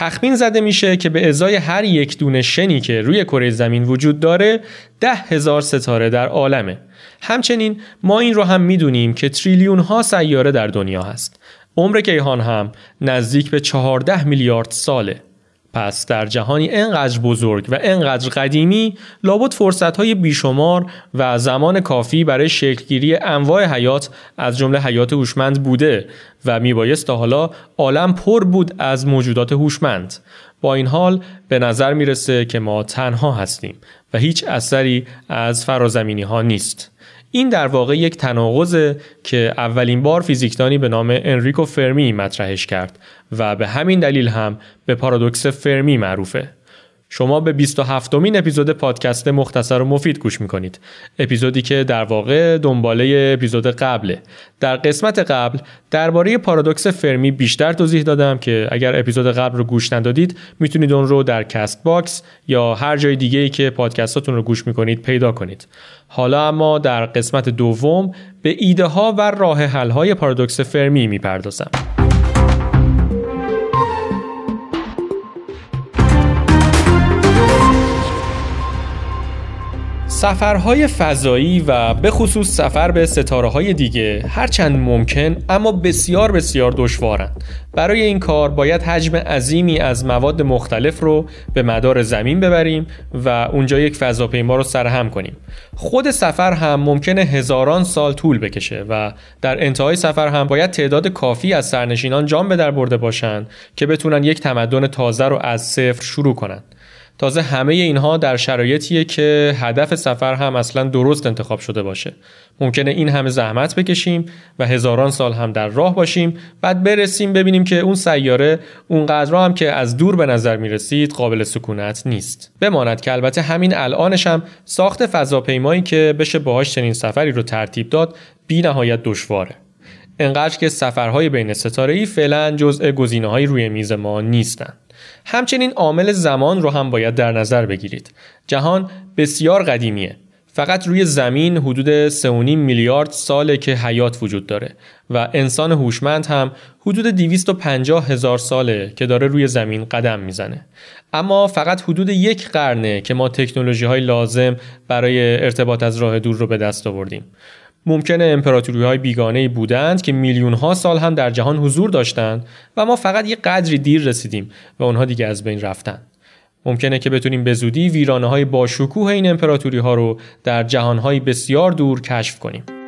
تخمین زده میشه که به ازای هر یک دونه شنی که روی کره زمین وجود داره ده هزار ستاره در عالمه. همچنین ما این رو هم می‌دونیم که تریلیون ها سیاره در دنیا هست. عمر کیهان هم نزدیک به 14 میلیارد ساله. پس در جهانی انقدر بزرگ و انقدر قدیمی لابد فرصتهای بیشمار و زمان کافی برای شکلگیری انواع حیات از جمله حیات هوشمند بوده و میبایست تا حالا عالم پر بود از موجودات هوشمند. با این حال به نظر می‌رسه که ما تنها هستیم و هیچ اثری از فرازمینی ها نیست. این در واقع یک تناقضه که اولین بار فیزیکدانی به نام انریکو فرمی مطرحش کرد و به همین دلیل هم به پارادوکس فرمی معروفه. شما به 27 مین اپیزود پادکست مختصر و مفید گوش می‌کنید. اپیزودی که در واقع دنباله اپیزود قبله. در قسمت قبل درباره پارادوکس فرمی بیشتر توضیح دادم که اگر اپیزود قبل رو گوش ندادید می‌تونید اون رو در Castbox یا هر جای دیگه ای که پادکستاتون رو گوش می‌کنید پیدا کنید. حالا اما در قسمت دوم به ایده ها و راه حل های پارادوکس فرمی می‌پردازم. سفرهای فضایی و به خصوص سفر به ستاره های دیگه هرچند ممکن اما بسیار بسیار دشوارند. برای این کار باید حجم عظیمی از مواد مختلف رو به مدار زمین ببریم و اونجا یک فضاپیما رو سرهم کنیم. خود سفر هم ممکنه هزاران سال طول بکشه و در انتهای سفر هم باید تعداد کافی از سرنشینان جان به در برده باشند که بتونن یک تمدن تازه رو از صفر شروع کنند. تازه همه اینها در شرایطیه که هدف سفر هم اصلا درست انتخاب شده باشه. ممکنه این همه زحمت بکشیم و هزاران سال هم در راه باشیم بعد برسیم ببینیم که اون سیاره اونقدر هم که از دور به نظر می‌رسید قابل سکونت نیست. بماند که البته همین الانش هم ساخت فضاپیمایی که بشه باهاش چنین سفری رو ترتیب داد بی نهایت دشواره. انقدر که سفرهای بین ستاره ای فعلا جزء گزینه های روی میز ما نیستند همچنین عامل زمان رو هم باید در نظر بگیرید. جهان بسیار قدیمیه. فقط روی زمین حدود 3.5 میلیارد ساله که حیات وجود داره و انسان هوشمند هم حدود 250 هزار ساله که داره روی زمین قدم می‌زنه اما فقط حدود یک قرنه که ما تکنولوژی های لازم برای ارتباط از راه دور رو به دست آوردیم ممکنه امپراتوری های بیگانه بودند که میلیون ها سال هم در جهان حضور داشتند و ما فقط یه قدری دیر رسیدیم و اونها دیگه از بین رفتن. ممکنه که بتونیم به زودی ویرانه های با شکوه این امپراتوری ها رو در جهان های بسیار دور کشف کنیم.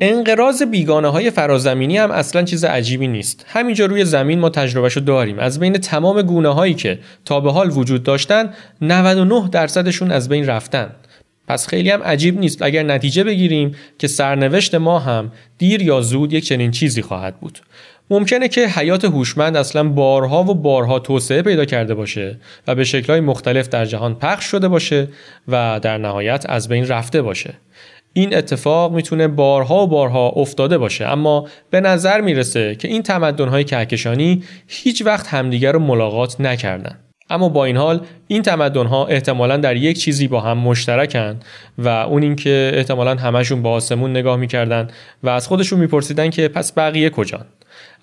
انقراض بیگانه های فرازمینی هم اصلا چیز عجیبی نیست. همینجا روی زمین ما تجربهشو داریم. از بین تمام گونه هایی که تا به حال وجود داشتن 99 درصدشون از بین رفتن. پس خیلی هم عجیب نیست. اگر نتیجه بگیریم که سرنوشت ما هم دیر یا زود یک چنین چیزی خواهد بود. ممکنه که حیات هوشمند اصلا بارها و بارها توسعه پیدا کرده باشه و به شکلهای مختلف در جهان پخش شده باشه و در نهایت از بین رفته باشه. این اتفاق می‌تونه بارها و بارها افتاده باشه. اما به نظر می‌رسه که این تمدن‌های کهکشانی هیچ وقت همدیگر رو ملاقات نکردن. اما با این حال این تمدن‌ها احتمالا در یک چیزی با هم مشترکن و اون اینکه احتمالا همشون با آسمون نگاه می‌کردن و از خودشون میپرسیدن که پس بقیه کجان.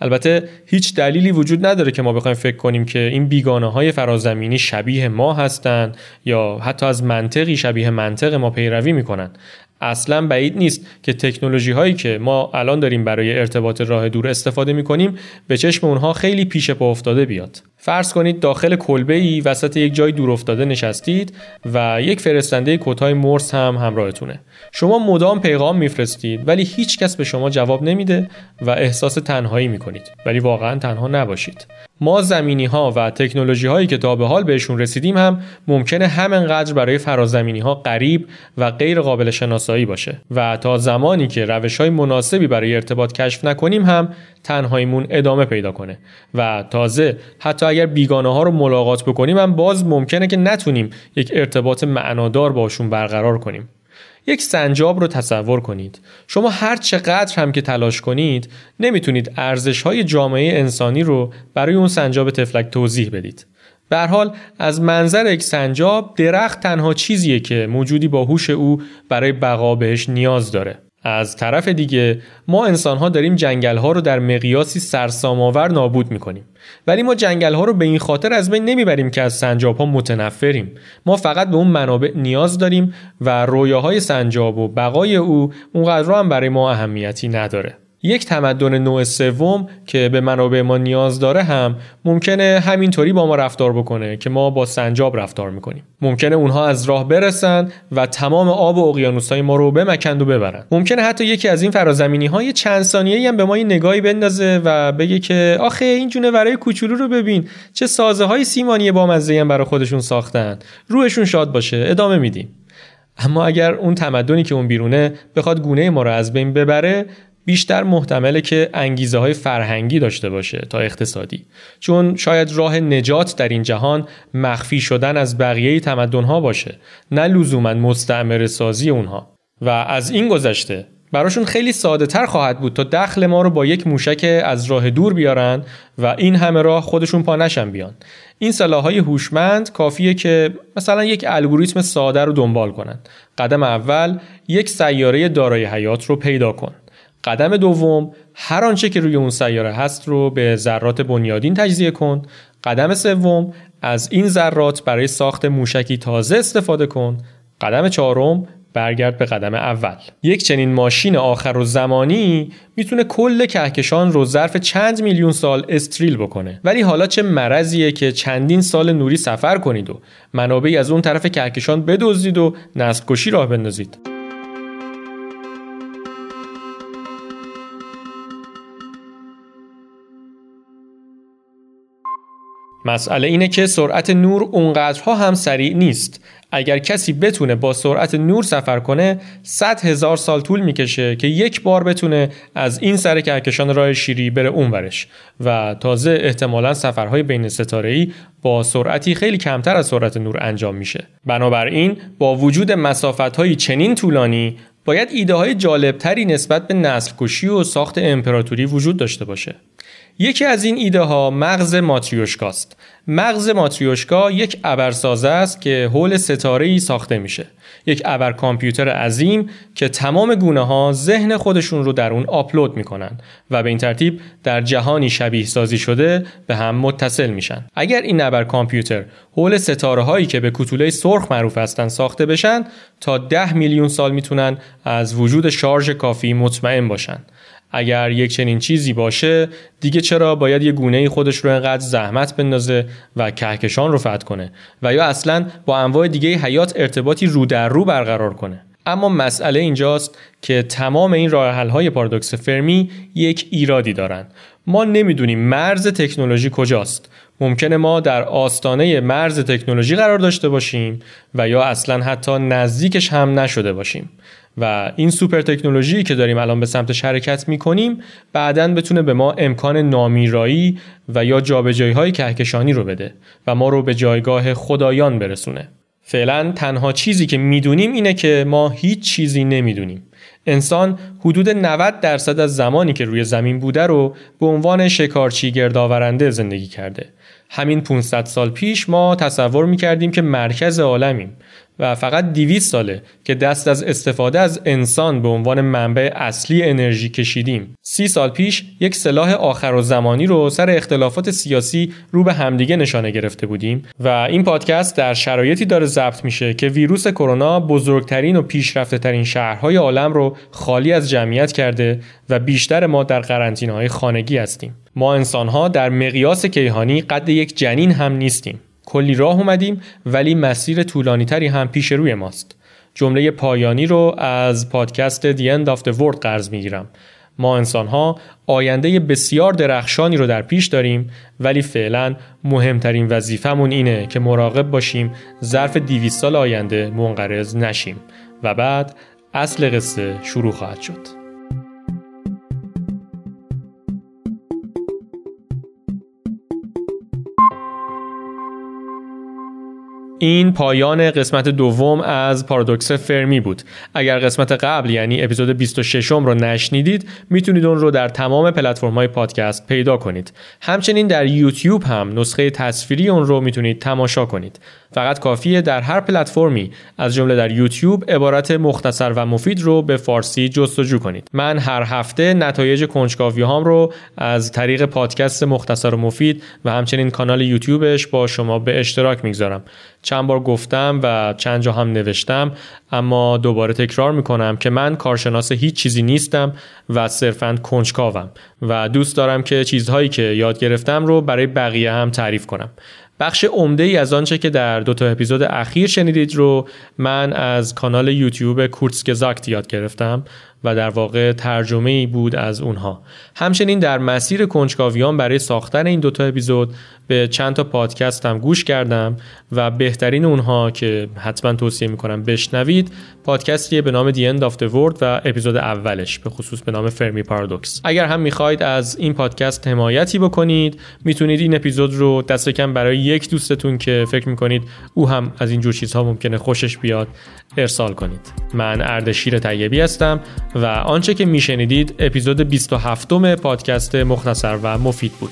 البته هیچ دلیلی وجود نداره که ما بخوایم فکر کنیم که این بیگانه های فرازمینی شبیه ما هستند یا حتی از منطقی شبیه منطق ما پیروی می‌کنن. اصلا بعید نیست که تکنولوژی هایی که ما الان داریم برای ارتباط راه دور استفاده می کنیم به چشم اونها خیلی پیش پا افتاده بیاد. فرض کنید داخل کلبه ای وسط یک جای دور افتاده نشستید و یک فرستنده کدهای مورس هم همراهتونه. شما مدام پیغام میفرستید ولی هیچ کس به شما جواب نمیده و احساس تنهایی می‌کنید. ولی واقعا تنها نباشید. ما زمینی ها و تکنولوژی هایی که تا به حال بهشون رسیدیم هم ممکنه همینقدر برای فرازمینی ها قریب و غیر قابل شناسایی باشه. و تا زمانی که روش های مناسبی برای ارتباط کشف نکنیم هم تنهاییمون ادامه پیدا کنه. و تازه حتی اگر بیگانه ها رو ملاقات بکنیم هم باز ممکنه که نتونیم یک ارتباط معنادار باشون برقرار کنیم. یک سنجاب رو تصور کنید. شما هر چقدر هم که تلاش کنید نمی‌تونید ارزش های جامعه انسانی رو برای اون سنجاب تفلک توضیح بدید. به حال از منظر یک سنجاب درخت تنها چیزیه که موجودی با هوش او برای بقا بهش نیاز داره. از طرف دیگه ما انسان ها داریم جنگل ها رو در مقیاسی سرسام‌آور نابود می‌کنیم. ولی ما جنگل ها رو به این خاطر از بین نمی‌بریم که از سنجاب ها متنفریم. ما فقط به اون منابع نیاز داریم و رویاهای سنجاب و بقای او اونقدر هم برای ما اهمیتی نداره. یک تمدن نوع سوم که به منابع ما نیاز داره هم ممکنه همینطوری با ما رفتار بکنه که ما با سنجاب رفتار می‌کنیم. ممکنه اونها از راه برسن و تمام آب و اقیانوسای ما رو بمکند و ببرن ممکنه حتی یکی از این فرازمینی های چند ثانیه‌ای هم به ما یه نگاهی بندازه و بگه که آخه این جونه برای کوچولو رو ببین چه سازه های سیمانی با مزه هم برای خودشون ساختن. روحشون شاد باشه ادامه میدیم. اما اگر اون تمدنی که اون بیرونه بخواد گونه ما رو از بین ببره بیشتر محتمله که انگیزه های فرهنگی داشته باشه تا اقتصادی. چون شاید راه نجات در این جهان مخفی شدن از بقیه تمدن ها باشه نه لزوما مستعمر سازی اونها. و از این گذشته براشون خیلی ساده تر خواهد بود تا دخل ما رو با یک موشک از راه دور بیارن و این همه راه خودشون پا نشن بیان. این سلاحهای هوشمند کافیه که مثلا یک الگوریتم ساده رو دنبال کنن. قدم اول یک سیاره دارای حیات رو پیدا کن. قدم دوم هر آنچه که روی اون سیاره هست رو به ذرات بنیادین تجزیه کن. قدم سوم از این ذرات برای ساخت موشکی تازه استفاده کن. قدم چهارم برگرد به قدم اول. یک چنین ماشین آخر و زمانی می‌تونه کل کهکشان رو ظرف چند میلیون سال استریل بکنه. ولی حالا چه مرضیه که چندین سال نوری سفر کنید و منابعی از اون طرف کهکشان بدزدید و نسل راه بندازید. مسئله اینه که سرعت نور اونقدرها هم سریع نیست. اگر کسی بتونه با سرعت نور سفر کنه 100 هزار سال طول می‌کشه که یک بار بتونه از این سر کهکشان راه شیری بره اونورش. و تازه احتمالا سفرهای بین ستاره‌ای با سرعتی خیلی کمتر از سرعت نور انجام میشه. بنابراین با وجود مسافت‌های چنین طولانی باید ایده های جالبتری نسبت به نسل کشی و ساخت امپراتوری وجود داشته باشه. یکی از این ایده ها مغز ماتریوشکاست. مغز ماتریوشکا یک ابرسازه است که حول ستاره ای ساخته میشه. یک ابر کامپیوتر عظیم که تمام گونه ها ذهن خودشون رو در اون آپلود می‌کنن و به این ترتیب در جهانی شبیه سازی شده به هم متصل میشن. اگر این ابر کامپیوتر حول ستاره هایی که به کتوله سرخ معروف هستند ساخته بشن تا ده میلیون سال می‌تونن از وجود شارژ کافی مطمئن باشن. اگر یک چنین چیزی باشه دیگه چرا باید یه گونه خودش رو انقدر زحمت بندازه و کهکشان رو فتح کنه؟ و یا اصلا با انواع دیگه حیات ارتباطی رو در رو برقرار کنه؟ اما مسئله اینجاست که تمام این راه های پارادوکس فرمی یک ایرادی دارن. ما نمی‌دونیم مرز تکنولوژی کجاست. ممکنه ما در آستانه مرز تکنولوژی قرار داشته باشیم و یا اصلا حتی نزدیکش هم نشده باشیم. و این سوپر تکنولوژی که داریم الان به سمتش حرکت می‌کنیم بعدا بتونه به ما امکان نامیرایی و یا جابجایی های کهکشانی رو بده و ما رو به جایگاه خدایان برسونه. فعلا تنها چیزی که می‌دونیم اینه که ما هیچ چیزی نمی‌دونیم. انسان حدود 90 درصد از زمانی که روی زمین بوده رو به عنوان شکارچی گردآورنده زندگی کرده. همین 500 سال پیش ما تصور می‌کردیم که مرکز عالمیم و فقط 200 ساله که دست از استفاده از انسان به عنوان منبع اصلی انرژی کشیدیم. سی سال پیش یک سلاح آخر و زمانی رو سر اختلافات سیاسی رو به همدیگه نشانه گرفته بودیم و این پادکست در شرایطی داره ضبط میشه که ویروس کرونا بزرگترین و پیشرفته ترین شهرهای عالم رو خالی از جمعیت کرده و بیشتر ما در قرنطینه‌های خانگی هستیم. ما انسانها در مقیاس کیهانی قد یک جنین هم نیستیم. کلی راه اومدیم ولی مسیر طولانی تری هم پیش روی ماست. جمله پایانی رو از پادکست The End of the World قرض می‌گیرم. ما انسان ها آینده بسیار درخشانی رو در پیش داریم ولی فعلا مهمترین وظیفمون اینه که مراقب باشیم ظرف 200 سال آینده منقرض نشیم و بعد اصل قصه شروع خواهد شد. این پایان قسمت دوم از پارادوکس فرمی بود. اگر قسمت قبل یعنی اپیزود 26 رو نشنیدید می‌تونید اون رو در تمام پلتفرم های پادکست پیدا کنید. همچنین در یوتیوب هم نسخه تصویری اون رو می‌تونید تماشا کنید. فقط کافیه در هر پلتفرمی از جمله در یوتیوب عبارت مختصر و مفید رو به فارسی جستجو کنید. من هر هفته نتایج کنجکاوی هام رو از طریق پادکست مختصر و مفید و همچنین کانال یوتیوبش با شما به اشتراک می‌گذارم. چند بار گفتم و چند جا هم نوشتم اما دوباره تکرار می‌کنم که من کارشناس هیچ چیزی نیستم و صرفا کنجکاوم و دوست دارم که چیزهایی که یاد گرفتم رو برای بقیه هم تعریف کنم. بخش عمده ای از آنچه که در دو تا اپیزود اخیر شنیدید رو من از کانال یوتیوب کورتسگزاکت یاد گرفتم و در واقع ترجمه ای بود از اونها. همچنین در مسیر کنجکاویان برای ساختن این دوتا اپیزود به چند تا پادکست هم گوش کردم و بهترین اونها که حتما توصیه می‌کنم بشنوید پادکستیه به نام دی End of the World و اپیزود اولش به خصوص به نام فرمی پارادوکس اگر هم می‌خواید از این پادکست حمایتی بکنید می‌تونید این اپیزود رو دست کم برای یک دوستتون که فکر می‌کنید او هم از این جور چیزها ممکنه خوشش بیاد ارسال کنید. من اردشیر طیبی هستم و آنچه که میشنیدید اپیزود 27 پادکست مختصر و مفید بود.